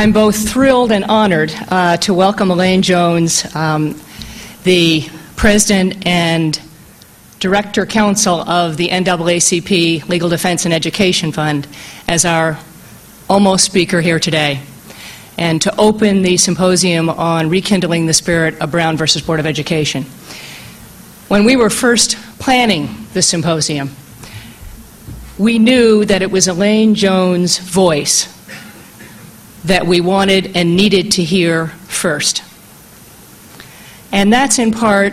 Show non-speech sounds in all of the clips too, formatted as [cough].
I'm both thrilled and honored uh, to welcome Elaine Jones, um, the president and director counsel of the NAACP Legal Defense and Education Fund, as our almost speaker here today, and to open the symposium on rekindling the spirit of Brown versus Board of Education. When we were first planning the symposium, we knew that it was Elaine Jones' voice that we wanted and needed to hear first. And that's in part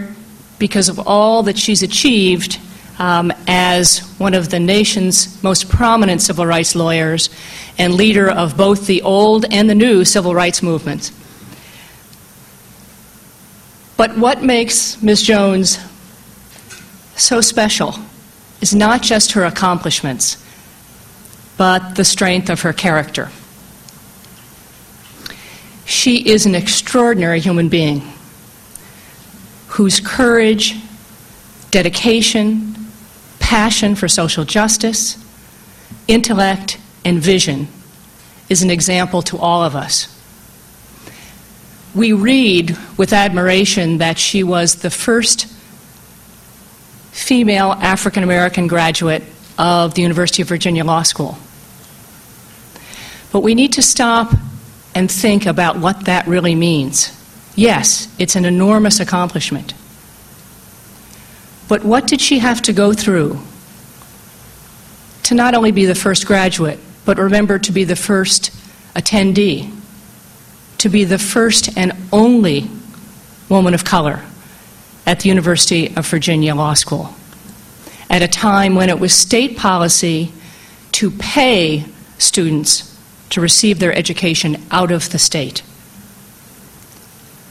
because of all that she's achieved um, as one of the nation's most prominent civil rights lawyers and leader of both the old and the new civil rights movements. But what makes Ms. Jones so special is not just her accomplishments, but the strength of her character. She is an extraordinary human being whose courage, dedication, passion for social justice, intellect, and vision is an example to all of us. We read with admiration that she was the first female African American graduate of the University of Virginia Law School. But we need to stop and think about what that really means. Yes, it's an enormous accomplishment. But what did she have to go through to not only be the first graduate, but remember to be the first attendee, to be the first and only woman of color at the University of Virginia Law School at a time when it was state policy to pay students to receive their education out of the state.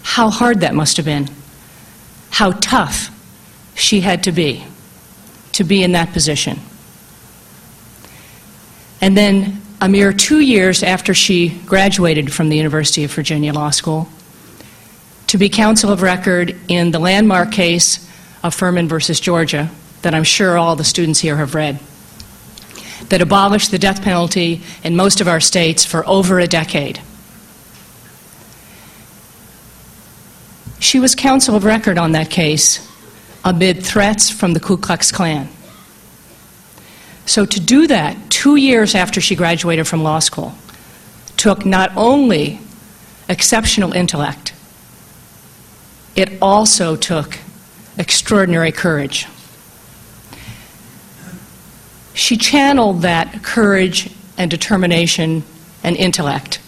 How hard that must have been. How tough she had to be to be in that position. And then, a mere two years after she graduated from the University of Virginia Law School, to be counsel of record in the landmark case of Furman versus Georgia, that I'm sure all the students here have read, that abolished the death penalty in most of our states for over a decade. She was counsel of record on that case amid threats from the Ku Klux Klan. So to do that two years after she graduated from law school took not only exceptional intellect, it also took extraordinary courage. She channeled that courage and determination and intellect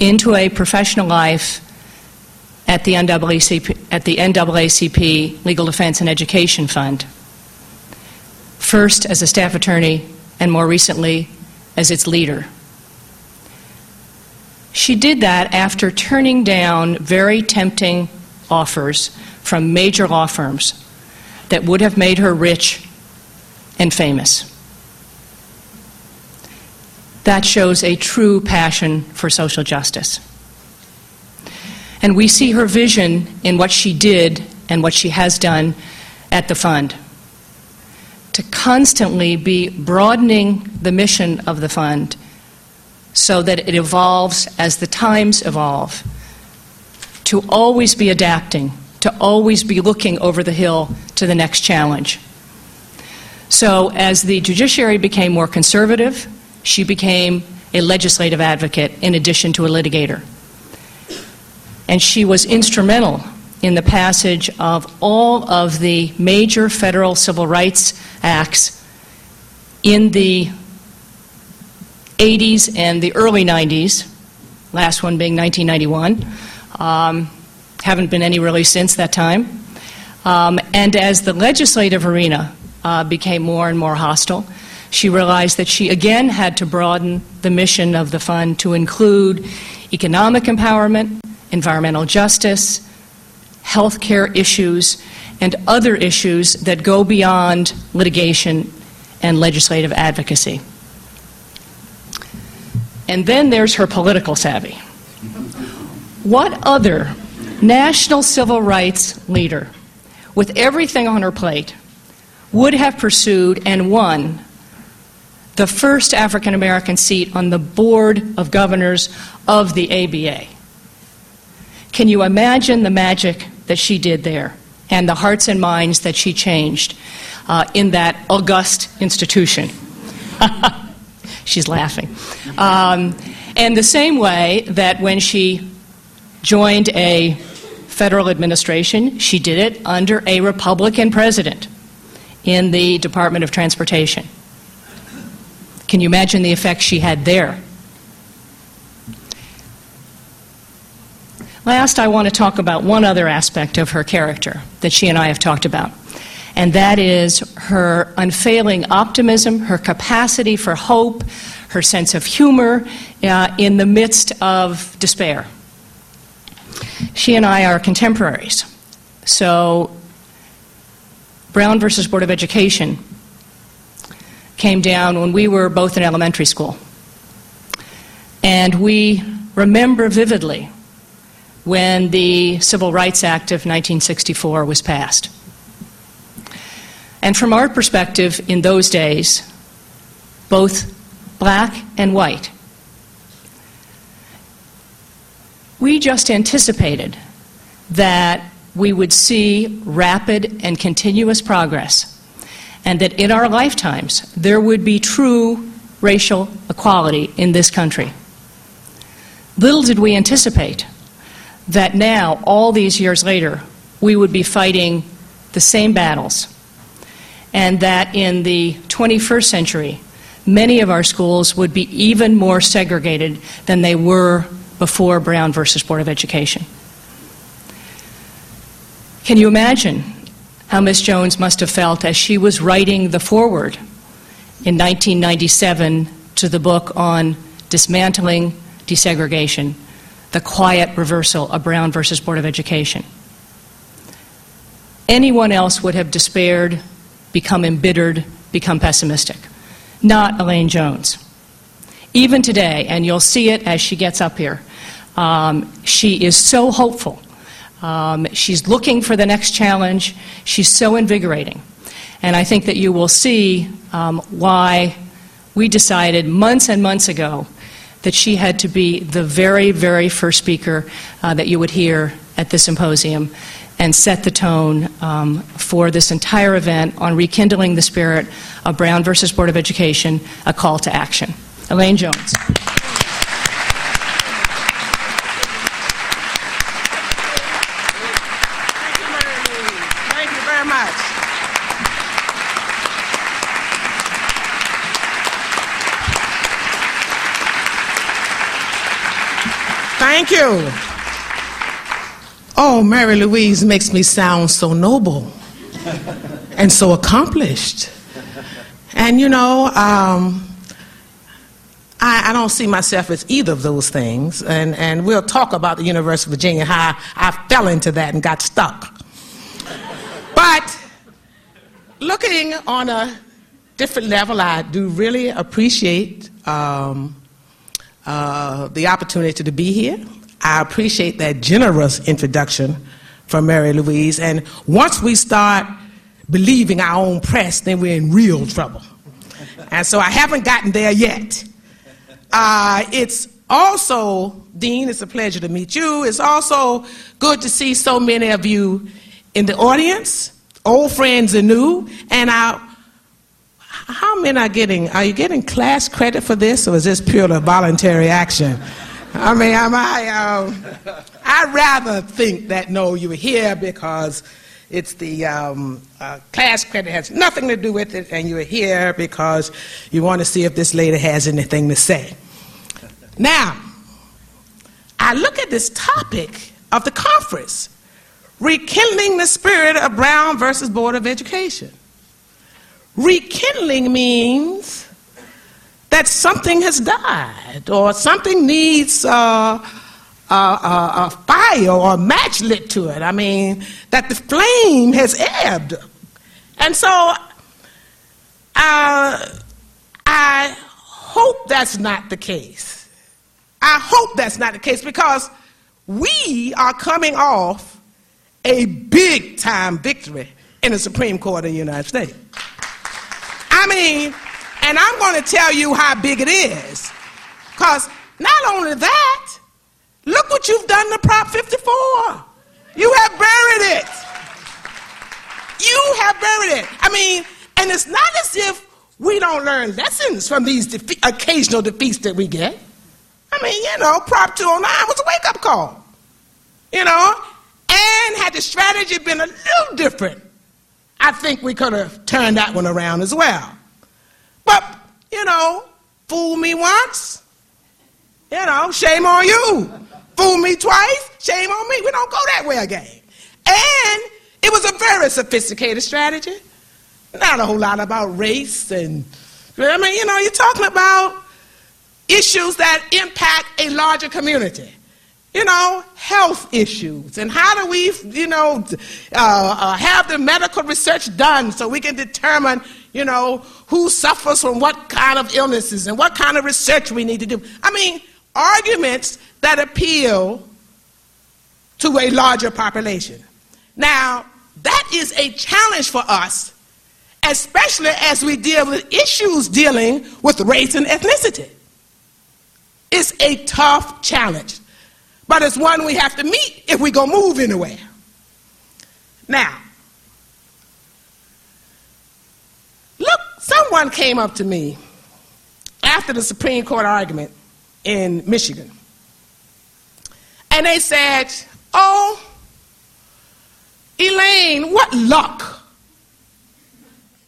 into a professional life at the NAACP, at the NAACP Legal Defense and Education Fund. First as a staff attorney, and more recently as its leader. She did that after turning down very tempting offers from major law firms that would have made her rich and famous. That shows a true passion for social justice. And we see her vision in what she did and what she has done at the fund. To constantly be broadening the mission of the fund so that it evolves as the times evolve, to always be adapting, to always be looking over the hill to the next challenge. So, as the judiciary became more conservative, she became a legislative advocate in addition to a litigator. And she was instrumental in the passage of all of the major federal civil rights acts in the 80s and the early 90s, last one being 1991. Um, haven't been any really since that time. Um, and as the legislative arena uh, became more and more hostile. She realized that she again had to broaden the mission of the fund to include economic empowerment, environmental justice, health care issues, and other issues that go beyond litigation and legislative advocacy. And then there's her political savvy. What other national civil rights leader, with everything on her plate, would have pursued and won the first African American seat on the Board of Governors of the ABA. Can you imagine the magic that she did there and the hearts and minds that she changed uh, in that august institution? [laughs] She's laughing. Um, and the same way that when she joined a federal administration, she did it under a Republican president in the Department of Transportation. Can you imagine the effect she had there? Last, I want to talk about one other aspect of her character that she and I have talked about, and that is her unfailing optimism, her capacity for hope, her sense of humor uh, in the midst of despair. She and I are contemporaries. So, Brown versus Board of Education came down when we were both in elementary school. And we remember vividly when the Civil Rights Act of 1964 was passed. And from our perspective in those days, both black and white, we just anticipated that we would see rapid and continuous progress, and that in our lifetimes there would be true racial equality in this country. Little did we anticipate that now, all these years later, we would be fighting the same battles, and that in the 21st century, many of our schools would be even more segregated than they were before Brown versus Board of Education. Can you imagine how Miss Jones must have felt as she was writing the foreword in 1997 to the book on dismantling desegregation the quiet reversal of Brown versus Board of Education. Anyone else would have despaired, become embittered, become pessimistic. Not Elaine Jones. Even today, and you'll see it as she gets up here, um, she is so hopeful. Um, she's looking for the next challenge. She's so invigorating. And I think that you will see um, why we decided months and months ago that she had to be the very, very first speaker uh, that you would hear at the symposium and set the tone um, for this entire event on rekindling the spirit of Brown versus Board of Education, a call to action. Elaine Jones. Thank you. Oh, Mary Louise makes me sound so noble and so accomplished. And you know, um, I, I, don't see myself as either of those things. And, and we'll talk about the University of Virginia, how I, fell into that and got stuck. But looking on a different level, I do really appreciate um, uh, the opportunity to be here. I appreciate that generous introduction from Mary Louise. And once we start believing our own press, then we're in real trouble. And so I haven't gotten there yet. Uh, it's also, Dean, it's a pleasure to meet you. It's also good to see so many of you in the audience, old friends and new. And I how many are getting, are you getting class credit for this, or is this purely voluntary action? I mean, I, um, I'd rather think that no, you're here because it's the um, uh, class credit has nothing to do with it, and you're here because you want to see if this lady has anything to say. Now, I look at this topic of the conference, rekindling the spirit of Brown versus Board of Education. Rekindling means that something has died or something needs uh, a, a, a, fire or a match lit to it. I mean, that the flame has ebbed. And so uh, I hope that's not the case. I hope that's not the case because we are coming off a big time victory in the Supreme Court of the United States. I mean, and I'm going to tell you how big it is. Because not only that, look what you've done to Prop 54. You have buried it. You have buried it. I mean, and it's not as if we don't learn lessons from these defe- occasional defeats that we get. I mean, you know, Prop 209 was a wake up call. You know, and had the strategy been a little different, I think we could have turned that one around as well. But, you know, fool me once, you know, shame on you. Fool me twice, shame on me. We don't go that way again. And it was a very sophisticated strategy. Not a whole lot about race and, I mean, you know, you're talking about issues that impact a larger community. You know, health issues. And how do we, you know, uh, uh, have the medical research done so we can determine, you know, who suffers from what kind of illnesses and what kind of research we need to do. I mean, arguments that appeal to a larger population. Now, that is a challenge for us, especially as we deal with issues dealing with race and ethnicity. It's a tough challenge, but it's one we have to meet if we're going to move anywhere. Now, look, someone came up to me after the Supreme Court argument in Michigan, and they said, Oh, Elaine, what luck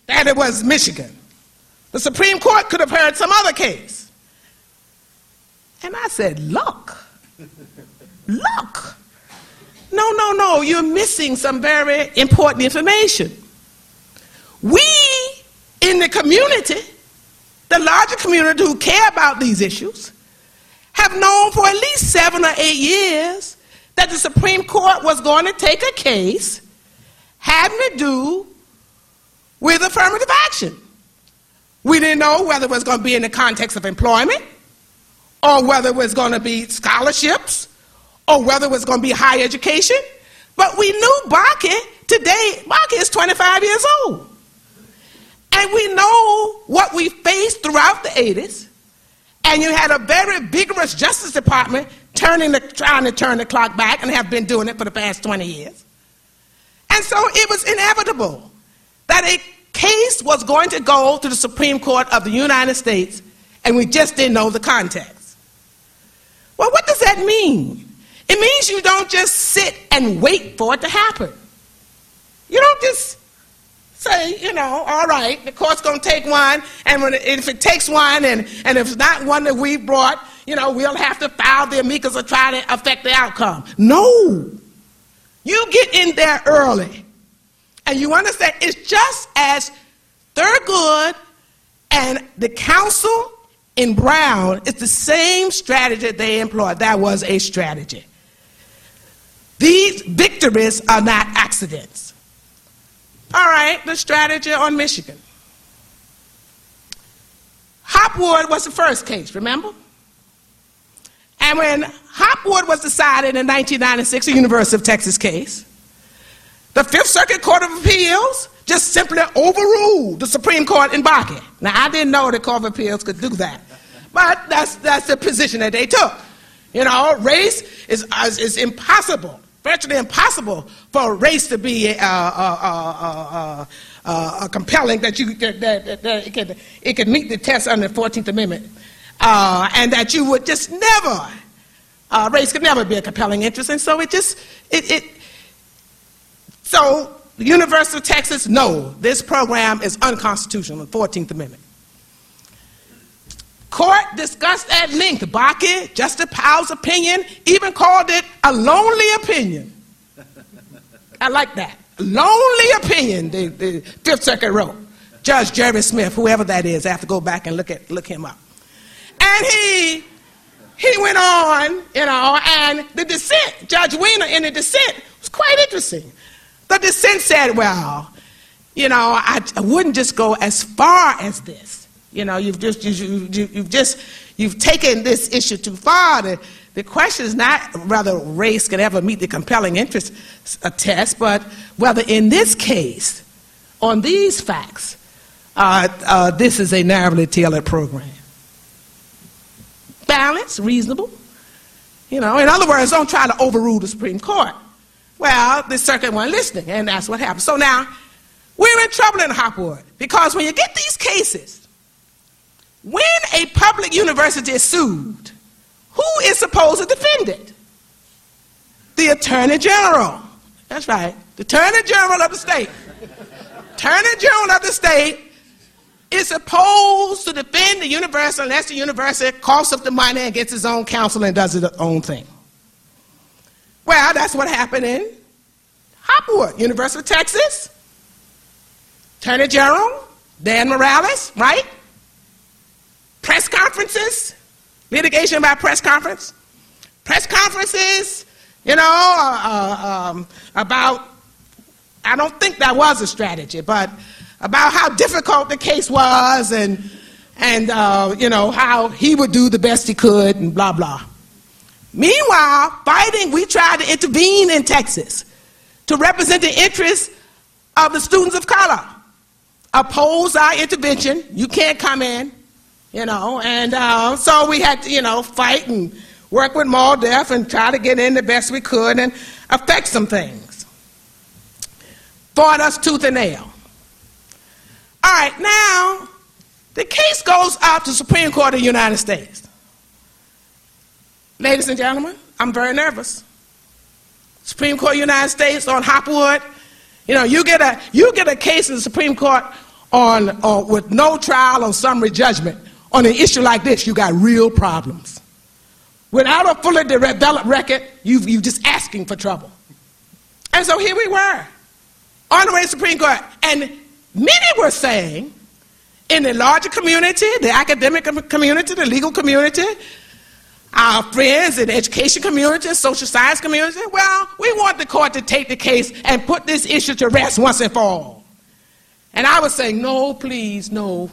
that it was Michigan. The Supreme Court could have heard some other case. And I said, Luck? Luck? No, no, no, you're missing some very important information. We in the community, the larger community who care about these issues, have known for at least seven or eight years that the Supreme Court was going to take a case having to do with affirmative action. We didn't know whether it was going to be in the context of employment, or whether it was going to be scholarships, or whether it was going to be higher education. But we knew Bakke today, Bakke is 25 years old. And we know what we faced throughout the 80s. And you had a very vigorous Justice Department turning the, trying to turn the clock back and have been doing it for the past 20 years. And so it was inevitable that a case was going to go to the Supreme Court of the United States, and we just didn't know the context. Well, what does that mean? It means you don't just sit and wait for it to happen. You don't just say, you know, all right, the court's going to take one, and when, if it takes one, and, and if it's not one that we brought, you know, we'll have to file the amicus or try to affect the outcome. No. You get in there early, and you understand it's just as Thurgood and the counsel in Brown, it's the same strategy they employed. That was a strategy. These victories are not accidents. All right, the strategy on Michigan. Hopwood was the first case, remember? And when Hopwood was decided in 1996, a University of Texas case, the Fifth Circuit Court of Appeals just simply overruled the Supreme Court in Bakke. Now, I didn't know the Court of Appeals could do that, but that's, that's the position that they took. You know, race is, is, is impossible, virtually impossible for a race to be uh, uh, uh, compelling that, you, that, that, that it, can, it can meet the test under the 14th Amendment. and that you would just never, race could never be a compelling interest. And so it just, it, it so the University of Texas, no, this program is unconstitutional, the 14th Amendment. Court discussed at length Bakke, Justice Powell's opinion, even called it a lonely opinion. I like that. Lonely opinion, the, the Fifth Circuit wrote. Judge Jerry Smith, whoever that is, I have to go back and look, at, look him up. And he, he went on, you know, and the dissent, Judge Wiener in the dissent, was quite interesting. The dissent said, well, you know, I, I wouldn't just go as far as this. You know, you've just, you, you, you've just, you've taken this issue too far. The, the question is not whether race can ever meet the compelling interest test, but whether in this case, on these facts, uh, uh, this is a narrowly tailored program. Balanced, reasonable. You know, in other words, don't try to overrule the Supreme Court. Well, the circuit wasn't listening, and that's what happened. So now, we're in trouble in Hopwood because when you get these cases, when a public university is sued, who is supposed to defend it? The Attorney General. That's right, the Attorney General of the state. Attorney General of the state is supposed to defend the university unless the university coughs up the money and gets its own counsel and does its own thing. Well, that's what happened in Hopwood, University of Texas. Attorney General, Dan Morales, right? Press conferences, litigation by press conference. Press conferences, you know, uh, uh, um, about, I don't think that was a strategy, but about how difficult the case was and, and uh, you know, how he would do the best he could and blah, blah. Meanwhile, fighting, we tried to intervene in Texas to represent the interests of the students of color. Oppose our intervention. You can't come in, you know. And uh, so we had to, you know, fight and work with MALDEF and try to get in the best we could and affect some things. Fought us tooth and nail. All right, now the case goes up to Supreme Court of the United States. Ladies and gentlemen, I'm very nervous. Supreme Court of the United States on Hopwood. You know, you get a you get a case in the Supreme Court on uh, with no trial on summary judgment on an issue like this, you got real problems. Without a fully developed record, you you just asking for trouble. And so here we were on the way to the Supreme Court, and Many were saying in the larger community, the academic community, the legal community, our friends in the education community, social science community, well, we want the court to take the case and put this issue to rest once and for all. And I was saying, no, please, no,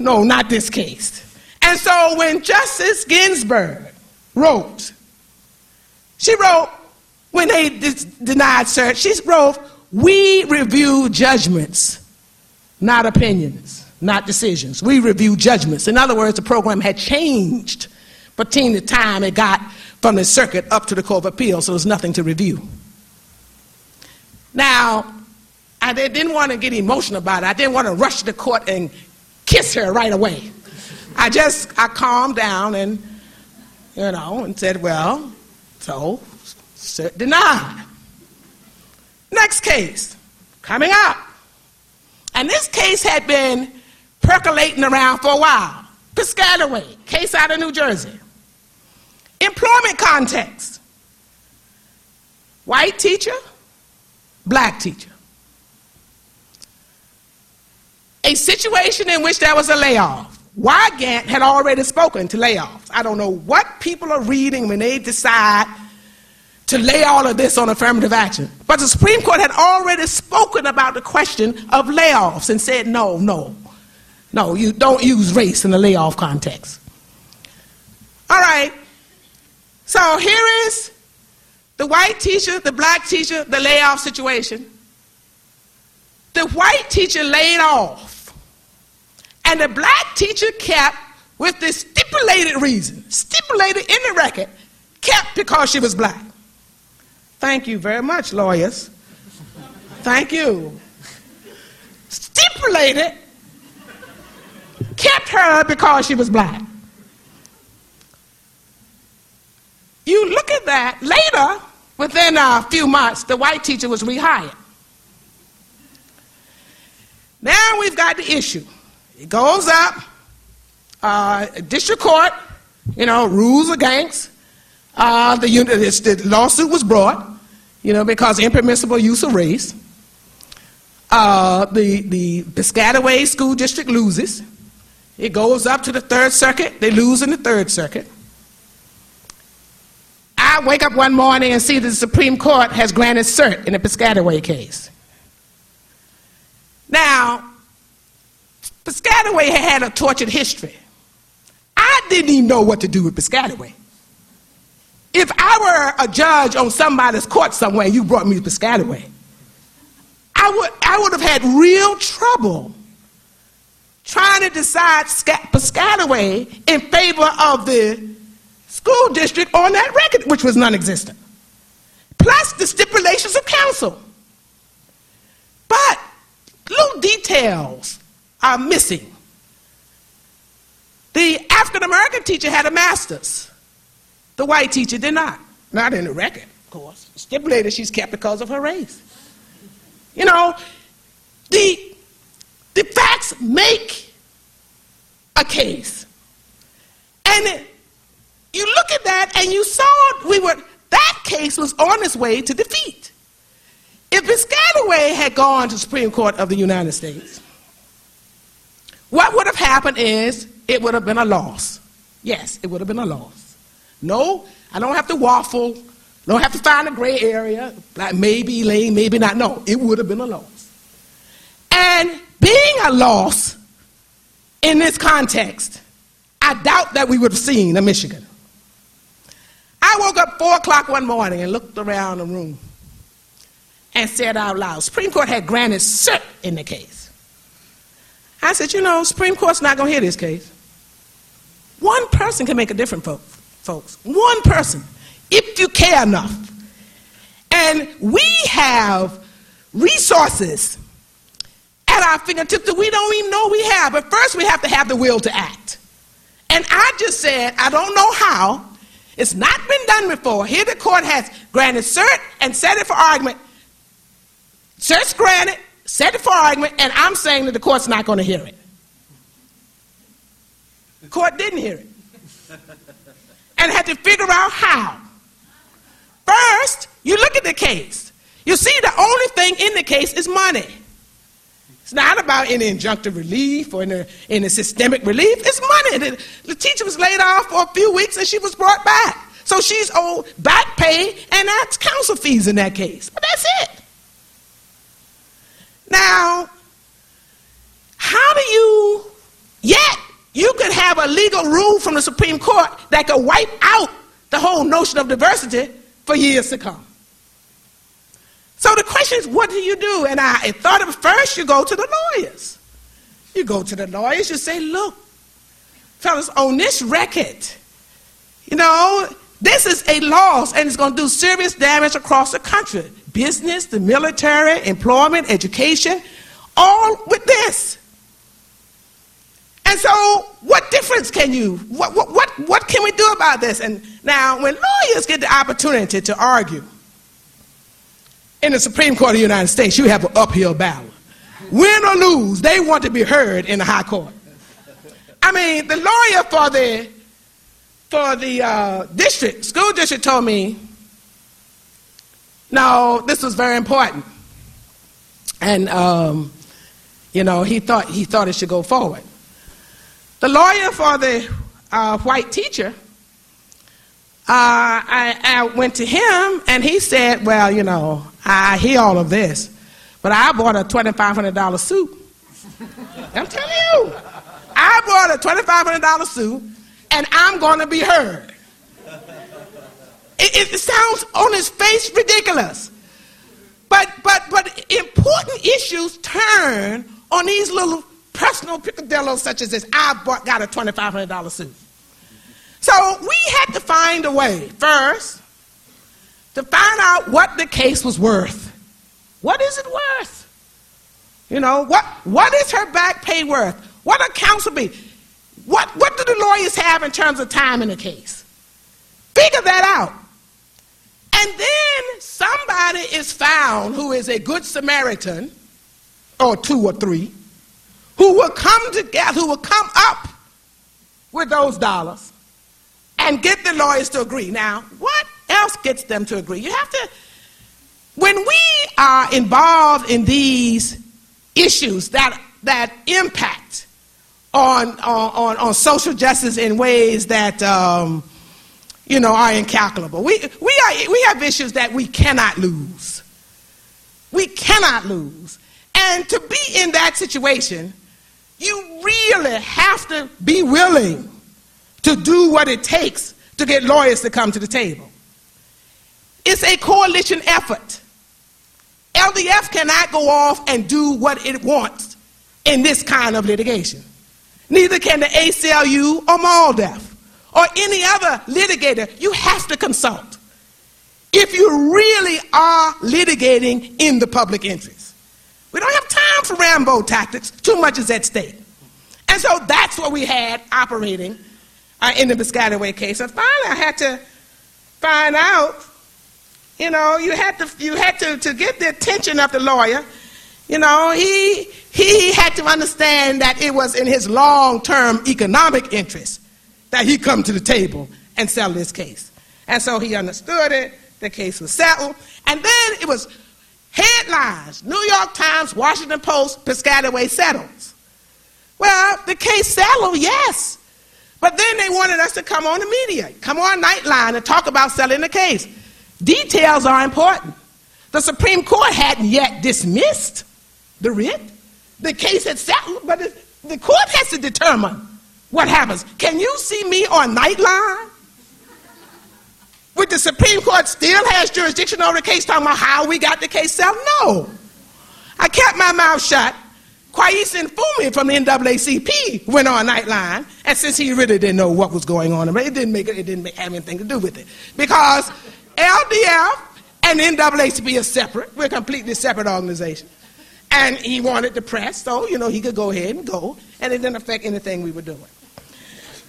no, not this case. And so when Justice Ginsburg wrote, she wrote, when they denied cert, she wrote, we review judgments not opinions, not decisions. We review judgments. In other words, the program had changed between the time it got from the circuit up to the Court of Appeals, so there's nothing to review. Now, I didn't want to get emotional about it. I didn't want to rush the court and kiss her right away. I just, I calmed down and, you know, and said, well, so, denied. Next case, coming up. And this case had been percolating around for a while. Piscataway, case out of New Jersey. Employment context. White teacher, black teacher. A situation in which there was a layoff. Wygant had already spoken to layoffs. I don't know what people are reading when they decide to lay all of this on affirmative action. But the Supreme Court had already spoken about the question of layoffs and said, no, no, no, you don't use race in the layoff context. All right. So here is the white teacher, the black teacher, the layoff situation. The white teacher laid off, and the black teacher kept with the stipulated reason, stipulated in the record, kept because she was black. Thank you very much, lawyers. Thank you. Stipulated, kept her because she was black. You look at that, later, within a few months, the white teacher was rehired. Now we've got the issue. It goes up, uh, district court, you know, rules against. Uh, the, the lawsuit was brought you know, because impermissible use of race. Uh, the, the Piscataway School District loses. It goes up to the Third Circuit. They lose in the Third Circuit. I wake up one morning and see that the Supreme Court has granted cert in the Piscataway case. Now, Piscataway had a tortured history. I didn't even know what to do with Piscataway. If I were a judge on somebody's court somewhere and you brought me to Piscataway, I would, I would have had real trouble trying to decide Piscataway in favor of the school district on that record, which was non existent, plus the stipulations of counsel. But little details are missing. The African American teacher had a master's, the white teacher did not. Not in the record, of course. Stipulated she's kept because of her race. You know, the, the facts make a case. And you look at that and you saw we were that case was on its way to defeat. If Piscataway had gone to the Supreme Court of the United States, what would have happened is it would have been a loss. Yes, it would have been a loss. No, I don't have to waffle. Don't have to find a gray area, like maybe lane, maybe not. No, it would have been a loss. And being a loss in this context, I doubt that we would have seen a Michigan. I woke up 4 o'clock one morning and looked around the room and said out loud, Supreme Court had granted cert in the case. I said, you know, Supreme Court's not going to hear this case. One person can make a difference, folks. One person, if you care enough. And we have resources at our fingertips that we don't even know we have. But first, we have to have the will to act. And I just said, I don't know how. It's not been done before. Here the court has granted cert and set it for argument. Cert's granted, set it for argument, and I'm saying that the court's not going to hear it. The court didn't hear it. And had to figure out how. First, you look at the case. You see, the only thing in the case is money. It's not about any injunctive relief or any, any systemic relief. It's money. The, the teacher was laid off for a few weeks and she was brought back. So she's owed back pay and that's counsel fees in that case. But that's it. Now, how do you, yet, you could have a legal rule from the Supreme Court that could wipe out the whole notion of diversity for years to come. So the question is, what do you do? And I thought at first you go to the lawyers. You go to the lawyers, you say, look, fellas, on this record, you know, this is a loss and it's going to do serious damage across the country. Business, the military, employment, education, all with this. And so, what difference can you, what, what, what, what can we do about this? And now, when lawyers get the opportunity to argue, in the Supreme Court of the United States, you have an uphill battle. Win or lose, they want to be heard in the high court. I mean, the lawyer for the for the uh, district school district told me, no, this was very important, and um, you know he thought he thought it should go forward. The lawyer for the uh, white teacher uh, I, I, went to him and he said, Well, you know, I hear all of this, but I bought a $2,500 suit. I'm telling you, I bought a $2,500 suit and I'm going to be heard. It, it, sounds on its face ridiculous. But, but, but important issues turn on these little personal picadillos such as this. I bought, got a $2,500 suit. So we had to find a way first to find out what the case was worth. What is it worth? You know, what, what is her back pay worth? What a counsel be? What, what do the lawyers have in terms of time in the case? Figure that out. And then somebody is found who is a good Samaritan, or two or three, who will come together, who will come up with those dollars and get the lawyers to agree. Now, what else gets them to agree? You have to, when we are involved in these issues that, that impact on, on, on social justice in ways that, um, you know, are incalculable. We, we, are, we have issues that we cannot lose. We cannot lose. And to be in that situation, you really have to be willing to do what it takes to get lawyers to come to the table. It's a coalition effort. LDF cannot go off and do what it wants in this kind of litigation. Neither can the ACLU or MALDEF or any other litigator, you have to consult if you really are litigating in the public interest. We don't have time for Rambo tactics, too much is at stake. And so that's what we had operating uh, in the Piscataway case. And finally, I had to find out, you know, you had to, you had to, to get the attention of the lawyer. You know, he, he had to understand that it was in his long-term economic interest that he come to the table and settle this case. And so he understood it. The case was settled. And then it was headlines, New York Times, Washington Post, Piscataway settles. Well, the case settled, yes. But then they wanted us to come on the media, come on Nightline and talk about settling the case. Details are important. The Supreme Court hadn't yet dismissed the writ. The case had settled, but the court has to determine what happens. Can you see me on Nightline? With the Supreme Court still has jurisdiction over the case, talking about how we got the case settled? No. I kept my mouth shut Kweisi Mfume from the NAACP went on Nightline, and since he really didn't know what was going on, it didn't make it, it didn't have anything to do with it because LDF and NAACP are separate. We're completely separate organizations, and he wanted the press, so you know he could go ahead and go, and it didn't affect anything we were doing.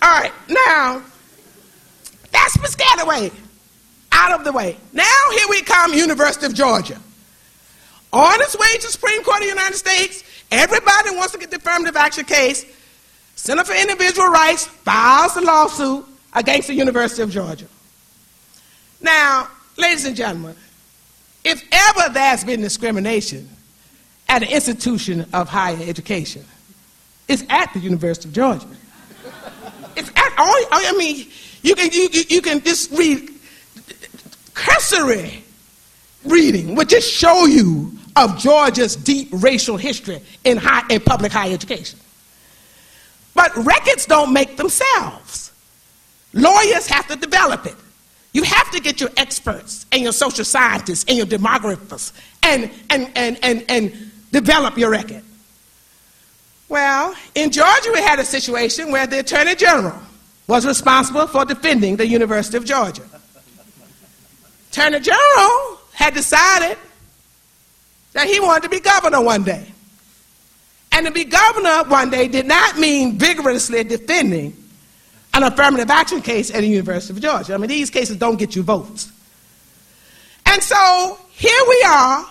All right, now that's Piscataway away out of the way. Now here we come, University of Georgia. On its way to Supreme Court of the United States, Everybody wants to get the affirmative action case. Center for Individual Rights files a lawsuit against the University of Georgia. Now, ladies and gentlemen, if ever there's been discrimination at an institution of higher education, it's at the University of Georgia. All, I mean, you can, you, you can just read cursory reading would just show you of Georgia's deep racial history in, high, in public higher education. But records don't make themselves. Lawyers have to develop it. You have to get your experts and your social scientists and your demographers and, and, and, and, and develop your record. Well, in Georgia, we had a situation where the Attorney General was responsible for defending the University of Georgia. Attorney General had decided that he wanted to be governor one day. And to be governor one day did not mean vigorously defending an affirmative action case at the University of Georgia. I mean, these cases don't get you votes. And so here we are,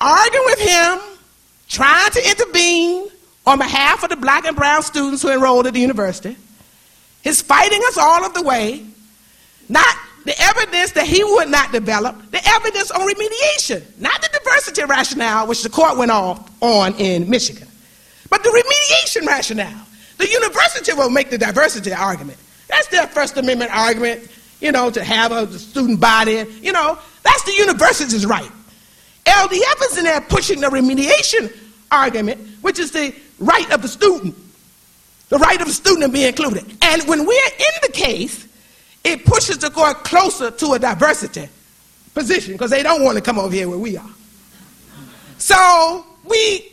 arguing with him, trying to intervene on behalf of the black and brown students who enrolled at the university. He's fighting us all of the way, not the evidence that he would not develop, the evidence on remediation, not the diversity rationale, which the court went off on in Michigan, but the remediation rationale. The university will make the diversity argument. That's their First Amendment argument, you know, to have a student body. You know, that's the university's right. LDF is in there pushing the remediation argument, which is the right of the student, the right of the student to be included. And when we're in the case, it pushes the court closer to a diversity position because they don't want to come over here where we are. So we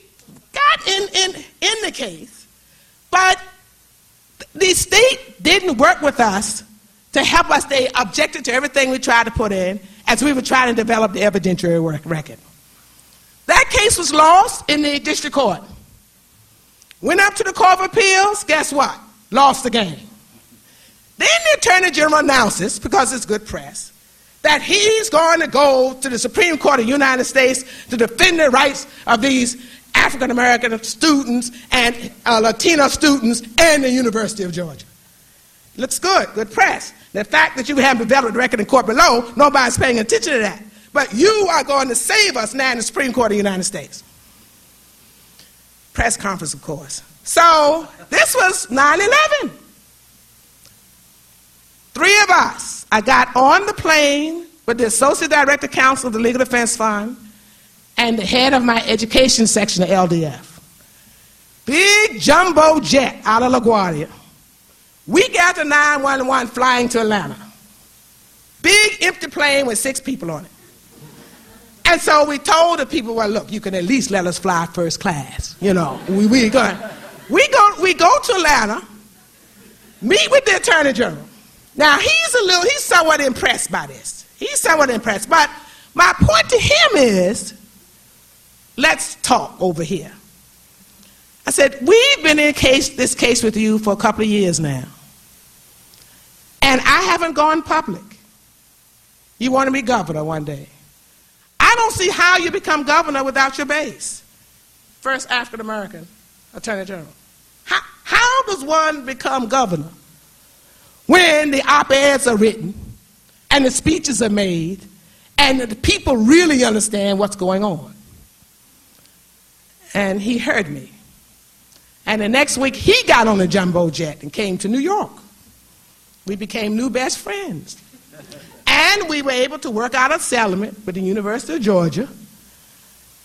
got in, in, in the case, but the state didn't work with us to help us They objected to everything we tried to put in as we were trying to develop the evidentiary record. That case was lost in the district court. Went up to the Court of Appeals, guess what? Lost the game. Then the Attorney General announces, because it's good press, that he's going to go to the Supreme Court of the United States to defend the rights of these African American students and uh, Latino students and the University of Georgia. Looks good, good press. The fact that you haven't developed the record in court below, nobody's paying attention to that. But you are going to save us now in the Supreme Court of the United States. Press conference, of course. So this was 9 11. Three of us. I got on the plane with the Associate Director Counsel of the Legal Defense Fund and the head of my education section of LDF. Big jumbo jet out of LaGuardia. We got the 911 flying to Atlanta. Big empty plane with six people on it. And so we told the people, well, look, you can at least let us fly first class. You know, we, we, we, go, we go to Atlanta meet with the Attorney General. Now, he's a little, he's somewhat impressed by this. He's somewhat impressed. But my point to him is let's talk over here. I said, We've been in case, this case with you for a couple of years now. And I haven't gone public. You want to be governor one day. I don't see how you become governor without your base. First African American Attorney General. How, how does one become governor when the op eds are written and the speeches are made and the people really understand what's going on? And he heard me. And the next week, he got on a jumbo jet and came to New York. We became new best friends. And we were able to work out a settlement with the University of Georgia.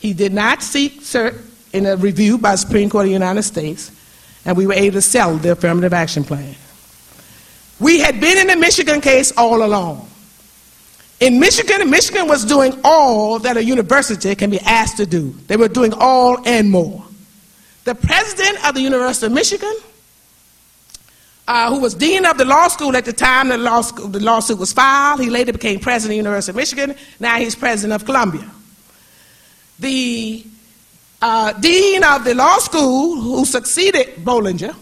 He did not seek cert in a review by the Supreme Court of the United States, and we were able to settle the affirmative action plan. We had been in the Michigan case all along. In Michigan, Michigan was doing all that a university can be asked to do. They were doing all and more. The president of the University of Michigan, uh, who was dean of the law school at the time the, law school, the lawsuit was filed, he later became president of the University of Michigan. Now he's president of Columbia. The uh, dean of the law school who succeeded Bollinger,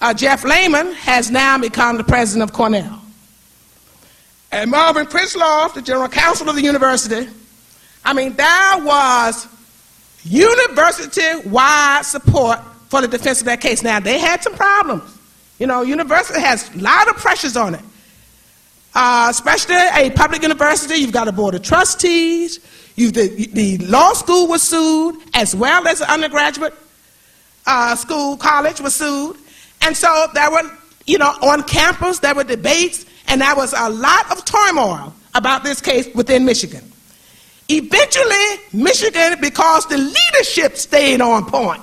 uh, Jeff Lehman, has now become the president of Cornell. And Marvin Krislov, the general counsel of the university, I mean, there was university wide support for the defense of that case. Now, they had some problems. You know, university has a lot of pressures on it. Uh, especially a public university, you've got a board of trustees. You, the, the law school was sued, as well as the undergraduate uh, school, college was sued. And so there were, you know, on campus, there were debates, and there was a lot of turmoil about this case within Michigan. Eventually, Michigan, because the leadership stayed on point,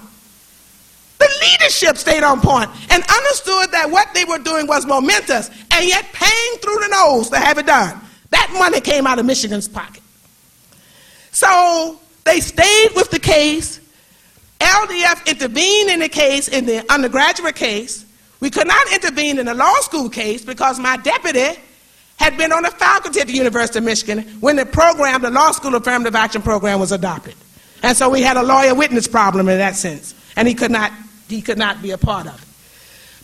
the leadership stayed on point and understood that what they were doing was momentous and yet paying through the nose to have it done. That money came out of Michigan's pocket. So they stayed with the case. LDF intervened in the case, in the undergraduate case. We could not intervene in the law school case because my deputy had been on the faculty at the University of Michigan when the program, the law school affirmative action program, was adopted. And so we had a lawyer witness problem in that sense, and he could not, he could not be a part of it.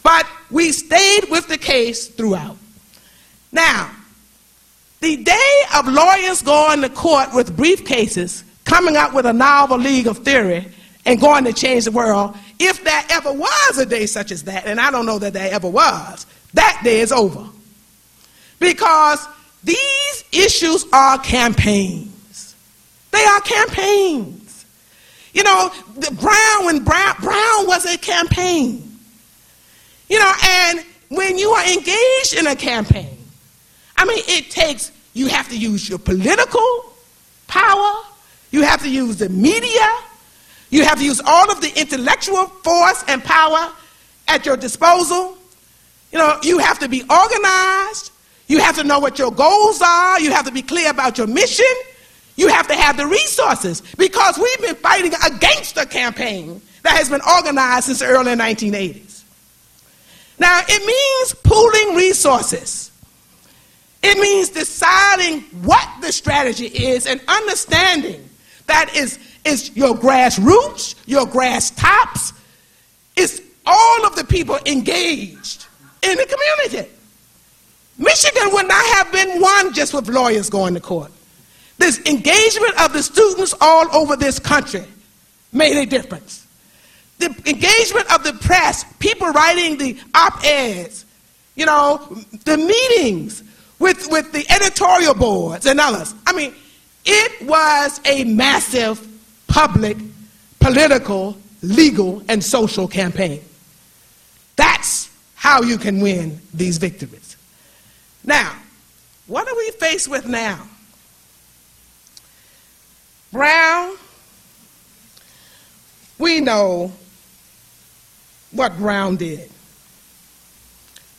But we stayed with the case throughout. Now, the day of lawyers going to court with briefcases, coming up with a novel legal theory, and going to change the world, if there ever was a day such as that, and I don't know that there ever was, that day is over. Because these issues are campaigns. They are campaigns. You know, Brown, when Brown, Brown was a campaign. You know, and when you are engaged in a campaign, I mean, it takes, you have to use your political power, you have to use the media, you have to use all of the intellectual force and power at your disposal. You know, you have to be organized, you have to know what your goals are. You have to be clear about your mission. You have to have the resources because we've been fighting against a campaign that has been organized since the early 1980s. Now, it means pooling resources. It means deciding what the strategy is and understanding that is, is your grassroots, your grass tops, is all of the people engaged in the community. Michigan would not have been won just with lawyers going to court. This engagement of the students all over this country made a difference. The engagement of the press, people writing the op eds, you know, the meetings with, with the editorial boards and others. I mean, it was a massive public, political, legal, and social campaign. That's how you can win these victories. Now, what are we faced with now? Brown, we know what Brown did.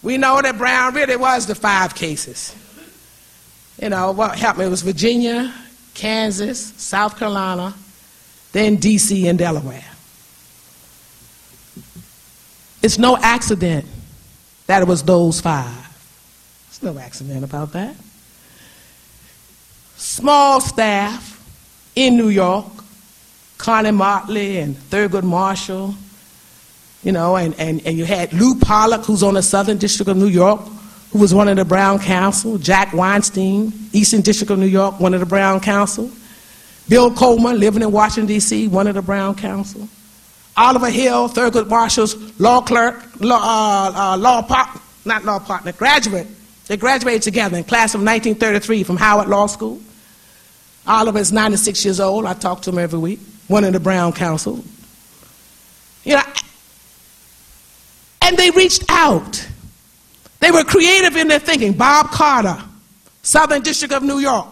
We know that Brown really was the five cases. You know, what happened? It was Virginia, Kansas, South Carolina, then D.C. and Delaware. It's no accident that it was those five. It's no accident about that. Small staff in New York, Connie Motley and Thurgood Marshall, you know, and, and, and you had Lou Pollak, who's on the Southern District of New York, who was one of the Brown counsel, Jack Weinstein, Eastern District of New York, one of the Brown counsel, Bill Coleman, living in Washington, D.C., one of the Brown counsel, Oliver Hill, Thurgood Marshall's law clerk, law, uh, uh, law part, not law partner, graduate. They graduated together in class of 1933 from Howard Law School. Oliver is 96 years old. I talk to him every week. One of the Brown counsel. You know, and they reached out. They were creative in their thinking. Bob Carter, Southern District of New York.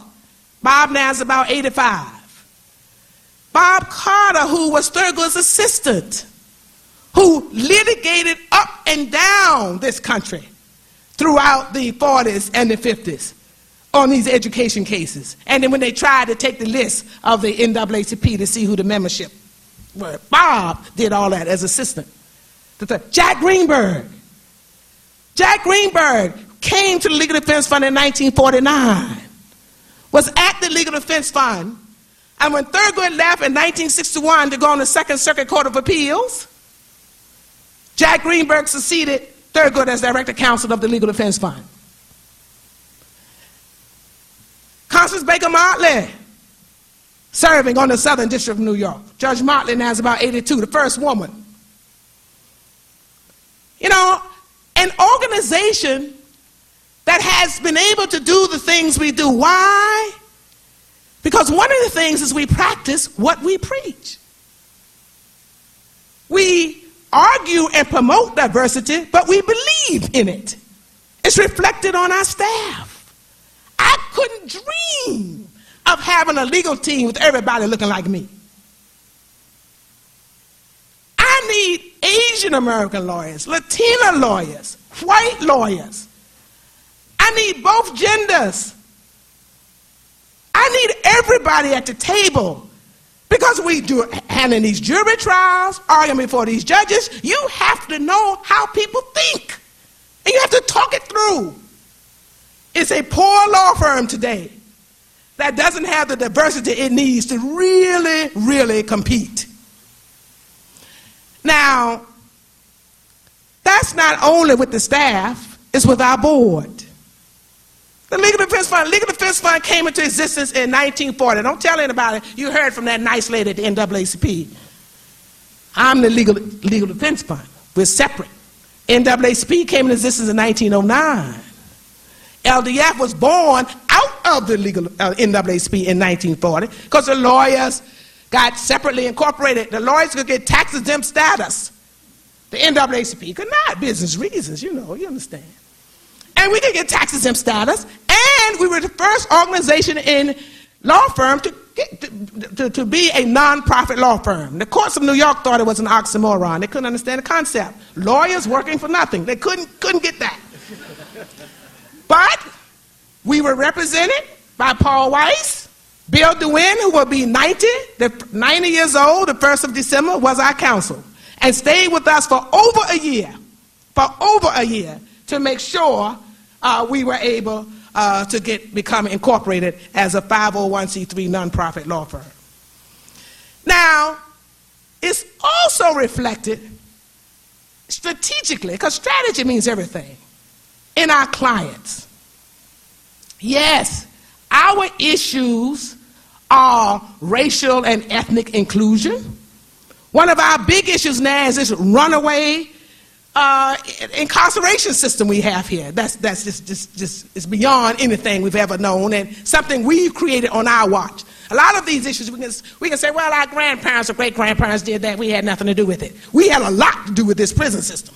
Bob now is about 85. Bob Carter, who was Thurgood's assistant, who litigated up and down this country throughout the 40s and the 50s on these education cases. And then when they tried to take the list of the NAACP to see who the membership were, Bob did all that as assistant. Jack Greenberg. Jack Greenberg came to the Legal Defense Fund in 1949, was at the Legal Defense Fund, and when Thurgood left in 1961 to go on the Second Circuit Court of Appeals, Jack Greenberg succeeded Thurgood as Director Counsel of the Legal Defense Fund. Constance Baker Motley, serving on the Southern District of New York. Judge Motley now is about 82, the first woman. You know, an organization that has been able to do the things we do. Why? Because one of the things is we practice what we preach. We argue and promote diversity, but we believe in it. It's reflected on our staff. I couldn't dream of having a legal team with everybody looking like me. I need Asian American lawyers, Latina lawyers, white lawyers. I need both genders. I need everybody at the table because we do handling these jury trials, arguing before these judges. You have to know how people think, and you have to talk it through. It's a poor law firm today that doesn't have the diversity it needs to really, really compete. Now, that's not only with the staff, it's with our board. The Legal Defense Fund, Legal Defense Fund came into existence in 1940. Don't tell anybody you heard from that nice lady at the NAACP. I'm the Legal, Legal Defense Fund. We're separate. NAACP came into existence in 1909. LDF was born out of the legal uh, NAACP in 1940 because the lawyers got separately incorporated. The lawyers could get tax exempt status. The NAACP could not, business reasons, you know, you understand. And we could get tax exempt status, and we were the first organization in law firm to, get, to, to, to be a nonprofit law firm. The courts of New York thought it was an oxymoron. They couldn't understand the concept. Lawyers working for nothing. They couldn't, couldn't get that. But we were represented by Paul Weiss, Bill DeWin, who will be 90, the 90 years old, the 1st of December, was our counsel, and stayed with us for over a year, for over a year, to make sure uh, we were able uh, to get become incorporated as a 501c3 nonprofit law firm. Now, it's also reflected strategically, because strategy means everything in our clients. Yes, our issues are racial and ethnic inclusion. One of our big issues now is this runaway uh, incarceration system we have here. That's, that's just, just, just it's beyond anything we've ever known and something we've created on our watch. A lot of these issues, we can, we can say, well, our grandparents or great grandparents did that. We had nothing to do with it. We had a lot to do with this prison system,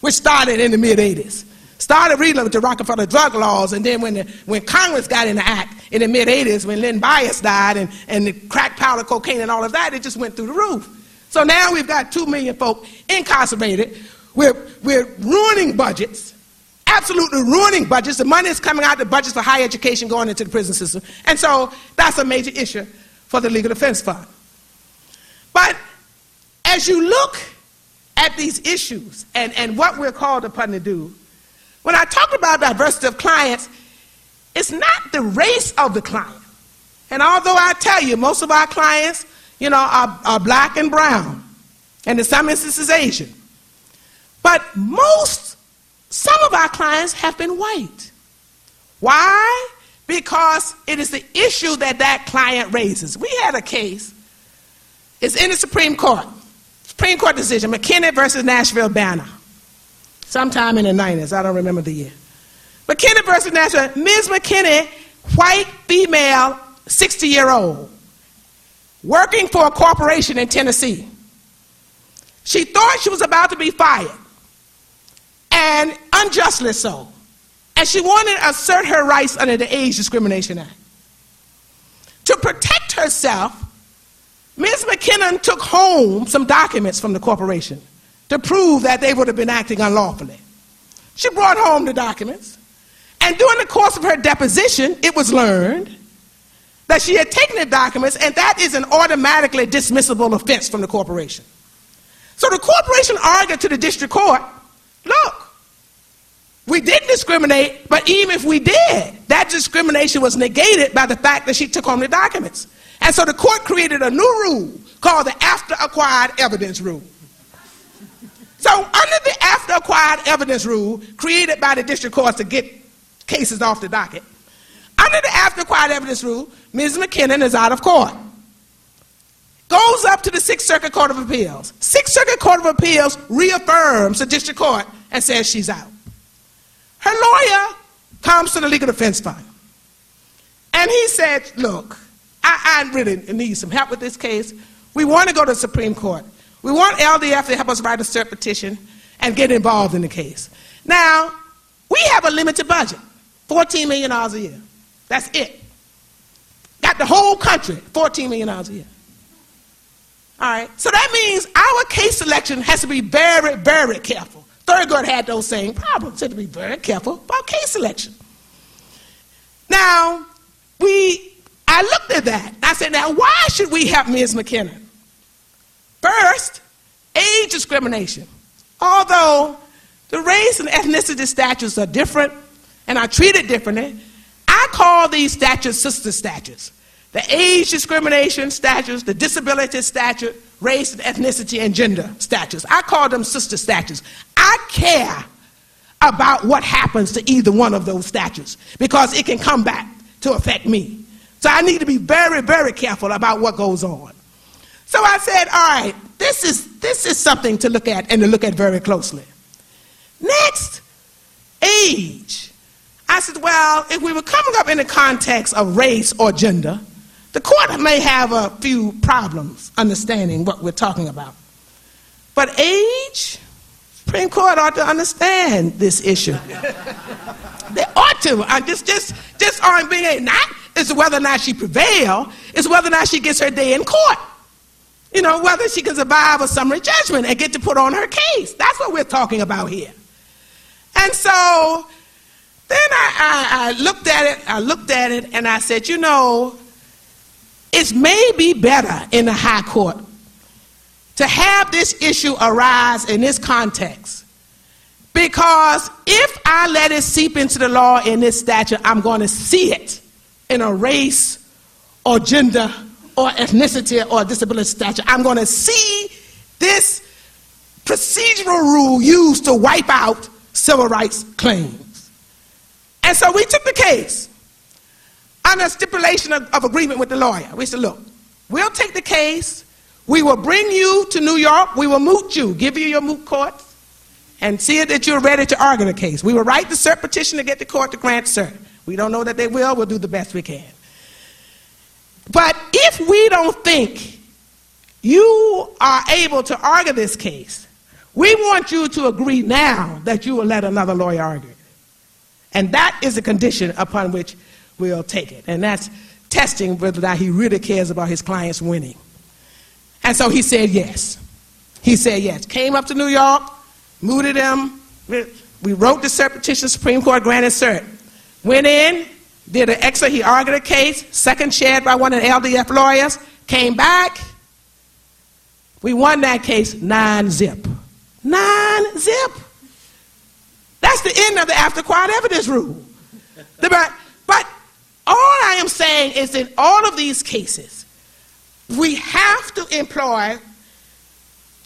which started in the mid 80s. Started reading the Rockefeller drug laws, and then when, the, when Congress got in the act in the mid 80s, when Len Bias died and, and the crack powder, cocaine, and all of that, it just went through the roof. So now we've got 2 million folk incarcerated. We're, we're ruining budgets, absolutely ruining budgets. The money is coming out of the budgets for higher education going into the prison system. And so that's a major issue for the Legal Defense Fund. But as you look at these issues and, and what we're called upon to do, When I talk about diversity of clients, it's not the race of the client. And although I tell you, most of our clients, you know, are, are black and brown, and in some instances Asian. But most, some of our clients have been white. Why? Because it is the issue that that client raises. We had a case, it's in the Supreme Court, Supreme Court decision, McKinney versus Nashville Banner, sometime in the 90s, I don't remember the year. McKinney versus Nashville, Ms. McKinney, white female, 60 year old, working for a corporation in Tennessee. She thought she was about to be fired, and unjustly so. And she wanted to assert her rights under the Age Discrimination Act. To protect herself, Ms. McKennon took home some documents from the corporation to prove that they would have been acting unlawfully. She brought home the documents, and during the course of her deposition, it was learned that she had taken the documents, and that is an automatically dismissible offense from the corporation. So the corporation argued to the district court look, we didn't discriminate, but even if we did, that discrimination was negated by the fact that she took home the documents. And so the court created a new rule called the after acquired evidence rule. So, under the after acquired evidence rule created by the district courts to get cases off the docket, under the after acquired evidence rule, Ms. McKennon is out of court. Goes up to the Sixth Circuit Court of Appeals. Sixth Circuit Court of Appeals reaffirms the district court and says she's out. Her lawyer comes to the Legal Defense Fund. And he said, Look, I, I really need some help with this case. We want to go to the Supreme Court. We want LDF to help us write a cert petition and get involved in the case. Now, we have a limited budget $14 million a year. That's it. Got the whole country, $14 million a year. All right, so that means our case selection has to be very, very careful. Thurgood had those same problems. Had to be very careful about case selection. Now, we, I looked at that. I said, now why should we help Ms. McKennon? First, age discrimination. Although the race and ethnicity statutes are different and are treated differently, I call these statutes sister statutes. The age discrimination statutes, the disability statute, race and ethnicity and gender statutes. I call them sister statutes. I care about what happens to either one of those statutes because it can come back to affect me. So I need to be very, very careful about what goes on. So I said, all right, this is, this is something to look at and to look at very closely. Next, age. I said, well, if we were coming up in the context of race or gender, the court may have a few problems understanding what we're talking about. But age, Supreme Court ought to understand this issue. [laughs] they ought to. I just, just, just aren't being not is whether or not she prevail, is whether or not she gets her day in court. You know, whether she can survive a summary judgment and get to put on her case. That's what we're talking about here. And so then I, I, I looked at it, I looked at it, and I said, you know, it's maybe better in the high court to have this issue arise in this context. Because if I let it seep into the law in this statute, I'm going to see it in a race or gender or ethnicity or disability statute. I'm going to see this procedural rule used to wipe out civil rights claims. And so we took the case under stipulation of, of agreement with the lawyer. We said, look, we'll take the case. We will bring you to New York. We will moot you, give you your moot court, and see that you're ready to argue the case. We will write the cert petition to get the court to grant cert. We don't know that they will. We'll do the best we can. But if we don't think you are able to argue this case, we want you to agree now that you will let another lawyer argue. And that is a condition upon which we'll take it. And that's testing whether or not he really cares about his clients winning. And so he said yes. He said yes. Came up to New York, mooted him. We wrote the cert petition, Supreme Court granted cert. Went in, did an extra, he argued a case, second chaired by one of the LDF lawyers, came back. We won that case nine zip. Nine zip. That's the end of the after acquired evidence rule. The, but all I am saying is in all of these cases, we have to employ,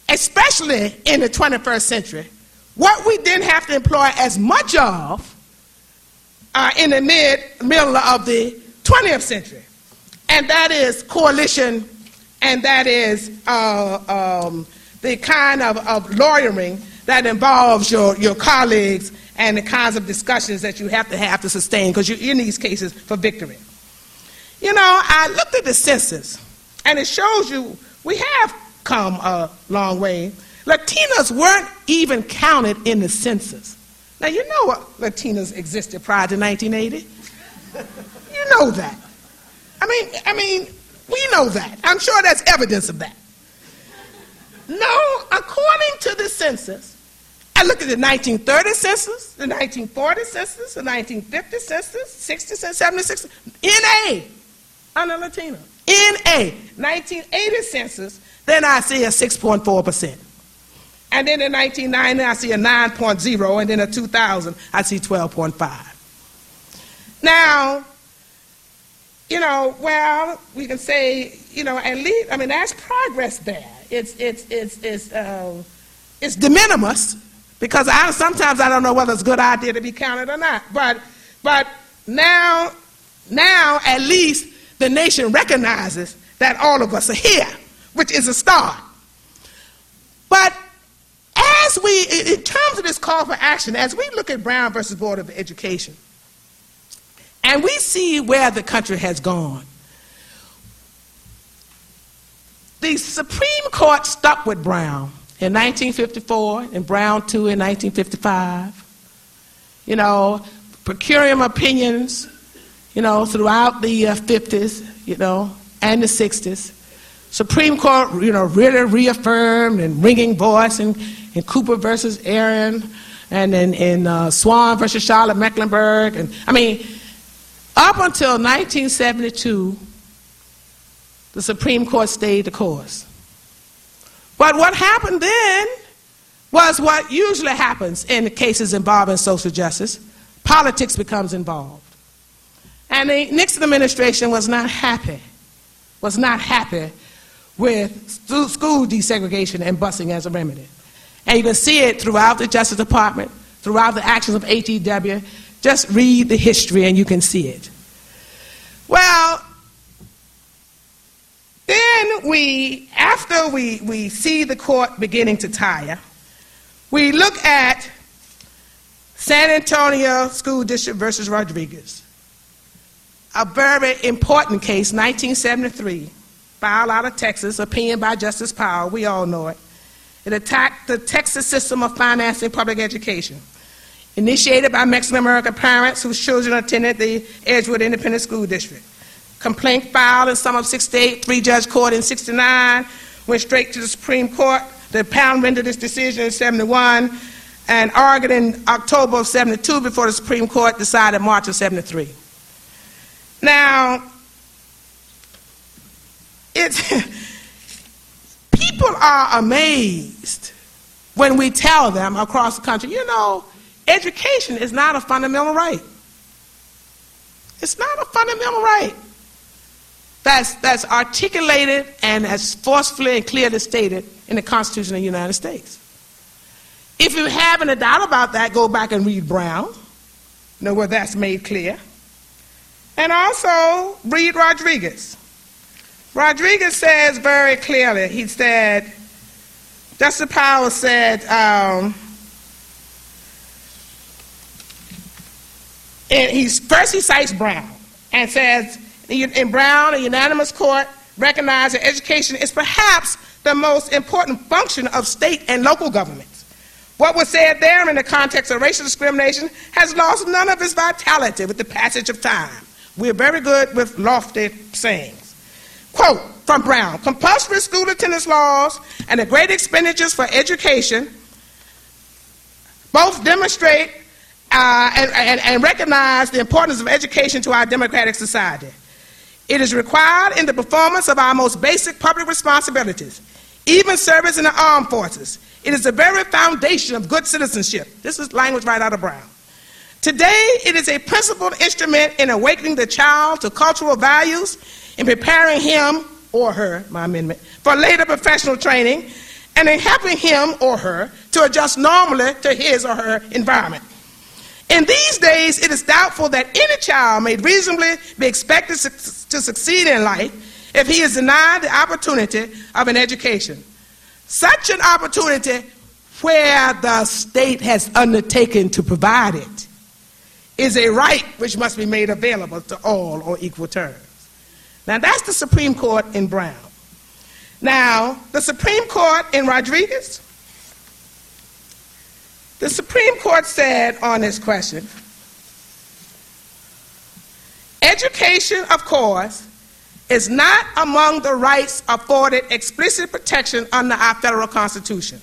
especially in the 21st century, what we didn't have to employ as much of uh, in the mid middle of the 20th century, and that is coalition, and that is uh, um, the kind of, of lawyering that involves your, your colleagues and the kinds of discussions that you have to have to sustain because you're in these cases for victory. You know, I looked at the census, and it shows you we have come a long way. Latinas weren't even counted in the census. Now, you know what Latinas existed prior to 1980. You know that. I mean, I mean, we know that. I'm sure there's evidence of that. No, according to the census, I looked at the 1930 census, the 1940 census, the 1950 census, 60 census, 70 census, NA, under Latino. NA, 1980 census, then I see a 6.4%. And then in 1990, I see a 9.0, and then in 2000, I see 12.5. Now, you know, well, we can say, you know, at least, I mean, that's progress there. It's, it's, it's, it's, uh, it's de minimis, because I, sometimes I don't know whether it's a good idea to be counted or not. But, but now, now, at least, the nation recognizes that all of us are here, which is a start. But as we, in terms of this call for action, as we look at Brown versus Board of Education, and we see where the country has gone, the Supreme Court stuck with Brown in 1954 and Brown II in 1955. You know, per opinions, you know, throughout the uh, 50s, you know, and the 60s. Supreme Court, you know, really reaffirmed and ringing voice in, in Cooper versus Aaron and in, in uh, Swann versus Charlotte Mecklenburg. And I mean, up until 1972, the Supreme Court stayed the course. But what happened then was what usually happens in cases involving social justice politics becomes involved. And the Nixon administration was not happy, was not happy with school desegregation and busing as a remedy. And you can see it throughout the Justice Department, throughout the actions of HEW. Just read the history and you can see it. Well, then we, after we, we see the court beginning to tire, we look at San Antonio School District versus Rodriguez. A very important case, 1973 filed out of Texas, opinion by Justice Powell, we all know it. It attacked the Texas system of financing public education. Initiated by Mexican American parents whose children attended the Edgewood Independent School District. Complaint filed in summer of 68, three judge court in 69, went straight to the Supreme Court. The panel rendered its decision in 71 and argued in October of 72 before the Supreme Court decided March of 73. Now, it's, [laughs] are amazed when we tell them across the country, you know, education is not a fundamental right. It's not a fundamental right that's, that's articulated and as forcefully and clearly stated in the Constitution of the United States. If you have any doubt about that, go back and read Brown, know where that's made clear. And also read Rodriguez. Rodriguez says very clearly, he said, Justice Powell said, um, and he's, first he cites Brown and says, in Brown, a unanimous court recognized that education is perhaps the most important function of state and local governments. What was said there in the context of racial discrimination has lost none of its vitality with the passage of time. We're very good with lofty sayings. Quote from Brown Compulsory school attendance laws and the great expenditures for education both demonstrate uh, and, and, and recognize the importance of education to our democratic society. It is required in the performance of our most basic public responsibilities. even service in the armed forces. It is the very foundation of good citizenship. This is language right out of Brown. Today, it is a principal instrument in awakening the child to cultural values, in preparing him or her, my amendment, for later professional training, and in helping him or her to adjust normally to his or her environment. In these days, it is doubtful that any child may reasonably be expected to succeed in life if he is denied the opportunity of an education. Such an opportunity where the state has undertaken to provide it is a right which must be made available to all on equal terms. Now, that's the Supreme Court in Brown. Now, the Supreme Court in Rodriguez, the Supreme Court said on this question education, of course, is not among the rights afforded explicit protection under our federal Constitution.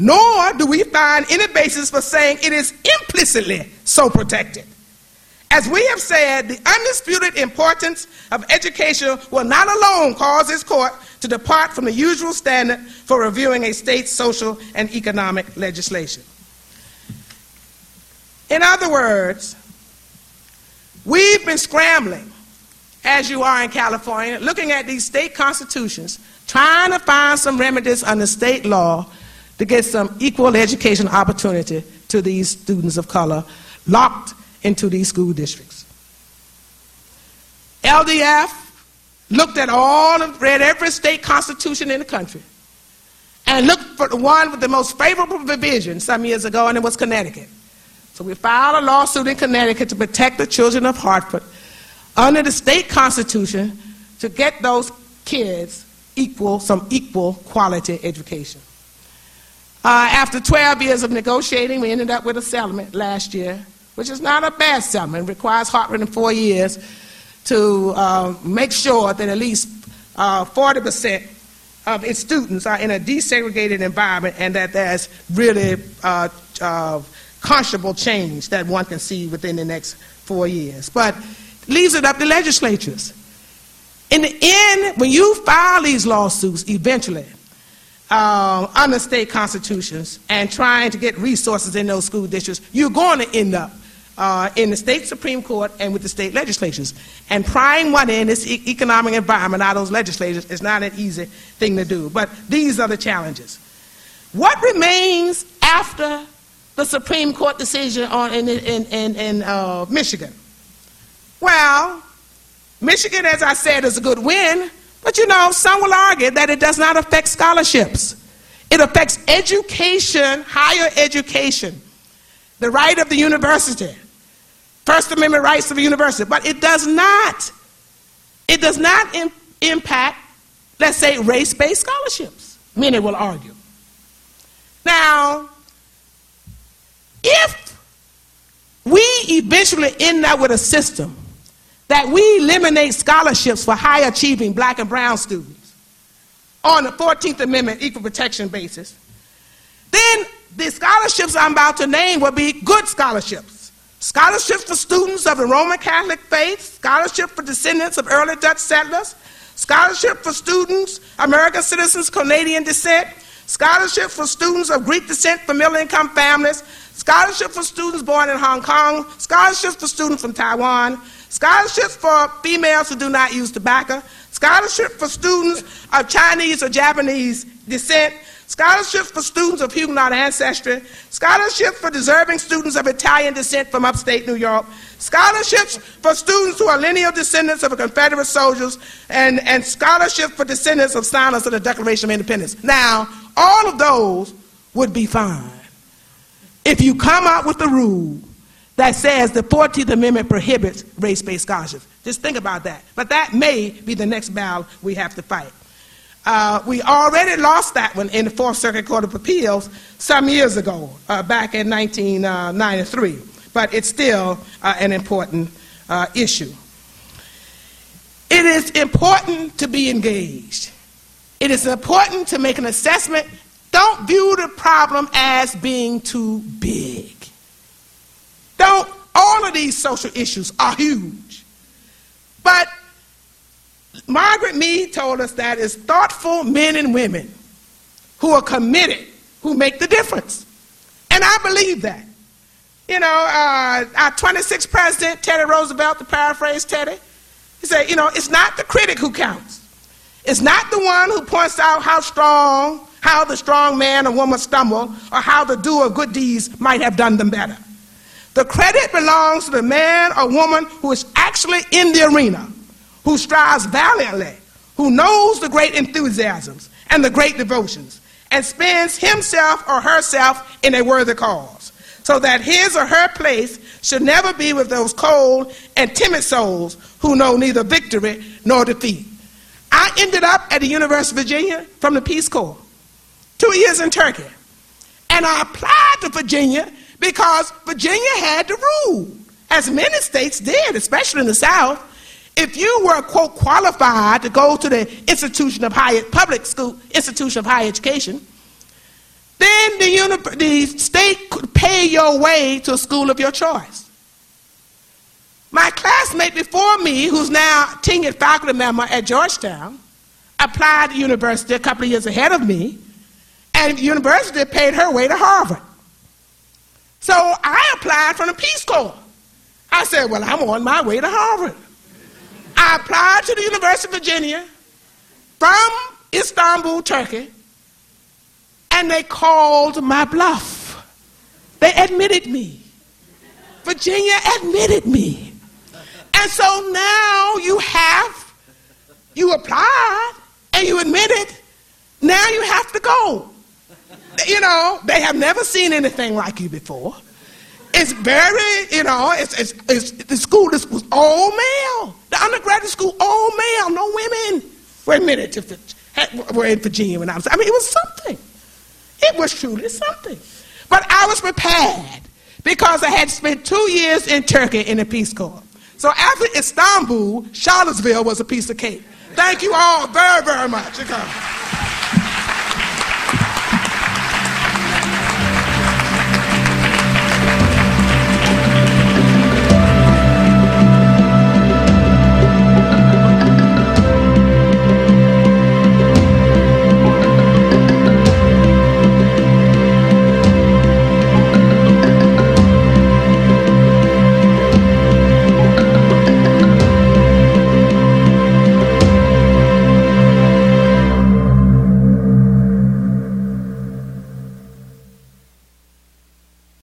Nor do we find any basis for saying it is implicitly so protected. As we have said, the undisputed importance of education will not alone cause this court to depart from the usual standard for reviewing a state's social and economic legislation. In other words, we've been scrambling, as you are in California, looking at these state constitutions, trying to find some remedies under state law to get some equal education opportunity to these students of color locked into these school districts. LDF looked at all, read every state constitution in the country, and looked for the one with the most favorable provision some years ago, and it was Connecticut. So we filed a lawsuit in Connecticut to protect the children of Hartford under the state constitution to get those kids equal, some equal quality education. Uh, after 12 years of negotiating, we ended up with a settlement last year which is not a bad settlement. It requires Hartford in four years to uh, make sure that at least uh, 40% of its students are in a desegregated environment and that there's really uh, uh, conscionable change that one can see within the next four years. But leaves it up to legislatures. In the end, when you file these lawsuits eventually, uh, under state constitutions and trying to get resources in those school districts, you're going to end up uh, in the state Supreme Court and with the state legislatures. And prying one in this e- economic environment out of those legislatures is not an easy thing to do. But these are the challenges. What remains after the Supreme Court decision on, in, in, in, in uh, Michigan? Well, Michigan, as I said, is a good win, but you know, some will argue that it does not affect scholarships. It affects education, higher education, the right of the university. First Amendment rights of a university, but it does not. It does not Im- impact, let's say, race based scholarships. Many will argue. Now, if we eventually end up with a system that we eliminate scholarships for high achieving black and brown students on the 14th Amendment equal protection basis, then the scholarships I'm about to name will be good scholarships. Scholarships for students of the Roman Catholic faith, scholarship for descendants of early Dutch settlers, scholarship for students, American citizens, Canadian descent, scholarship for students of Greek descent from middle income families, scholarship for students born in Hong Kong, scholarships for students from Taiwan, scholarships for females who do not use tobacco, scholarship for students of Chinese or Japanese descent, scholarships for students of Huguenot ancestry, scholarships for deserving students of Italian descent from upstate New York, scholarships for students who are lineal descendants of Confederate soldiers, and, and scholarships for descendants of signers of the Declaration of Independence. Now, all of those would be fine if you come up with a rule that says the 14th Amendment prohibits race based scholarships. Just think about that. But that may be the next battle we have to fight. Uh, we already lost that one in the Fourth Circuit Court of Appeals some years ago, uh, back in 1993, but it's still uh, an important uh, issue. It is important to be engaged. It is important to make an assessment. Don't view the problem as being too big. Don't, all of these social issues are huge. But Margaret Mead told us that it's thoughtful men and women who are committed, who make the difference. And I believe that. You know, uh, our 26th president, Teddy Roosevelt, to paraphrase Teddy, he said, you know, it's not the critic who counts. It's not the one who points out how strong, how the strong man or woman stumbled, or how the doer of good deeds might have done them better. The credit belongs to the man or woman who is actually in the arena, who strives valiantly, who knows the great enthusiasms and the great devotions, and spends himself or herself in a worthy cause, so that his or her place should never be with those cold and timid souls who know neither victory nor defeat. I ended up at the University of Virginia from the Peace Corps, two years in Turkey. And I applied to Virginia because Virginia had the rule, as many states did, especially in the South. If you were, quote, qualified to go to the institution of higher, public school, institution of higher education, then the, uni- the state could pay your way to a school of your choice. My classmate before me, who's now tenured faculty member at Georgetown, applied to university a couple of years ahead of me, and university paid her way to Harvard. So I applied for the Peace Corps. I said, Well, I'm on my way to Harvard. I applied to the University of Virginia from Istanbul, Turkey, and they called my bluff. They admitted me. Virginia admitted me. And so now you have, you applied and you admitted, now you have to go. You know, they have never seen anything like you before. It's very, you know, it's, it's, it's the school this was all male. The undergraduate school, all male, no women Wait admitted to, were in Virginia when I was, I mean, it was something. It was truly something. But I was prepared because I had spent two years in Turkey in the Peace Corps. So after Istanbul, Charlottesville was a piece of cake. Thank you all very, very much.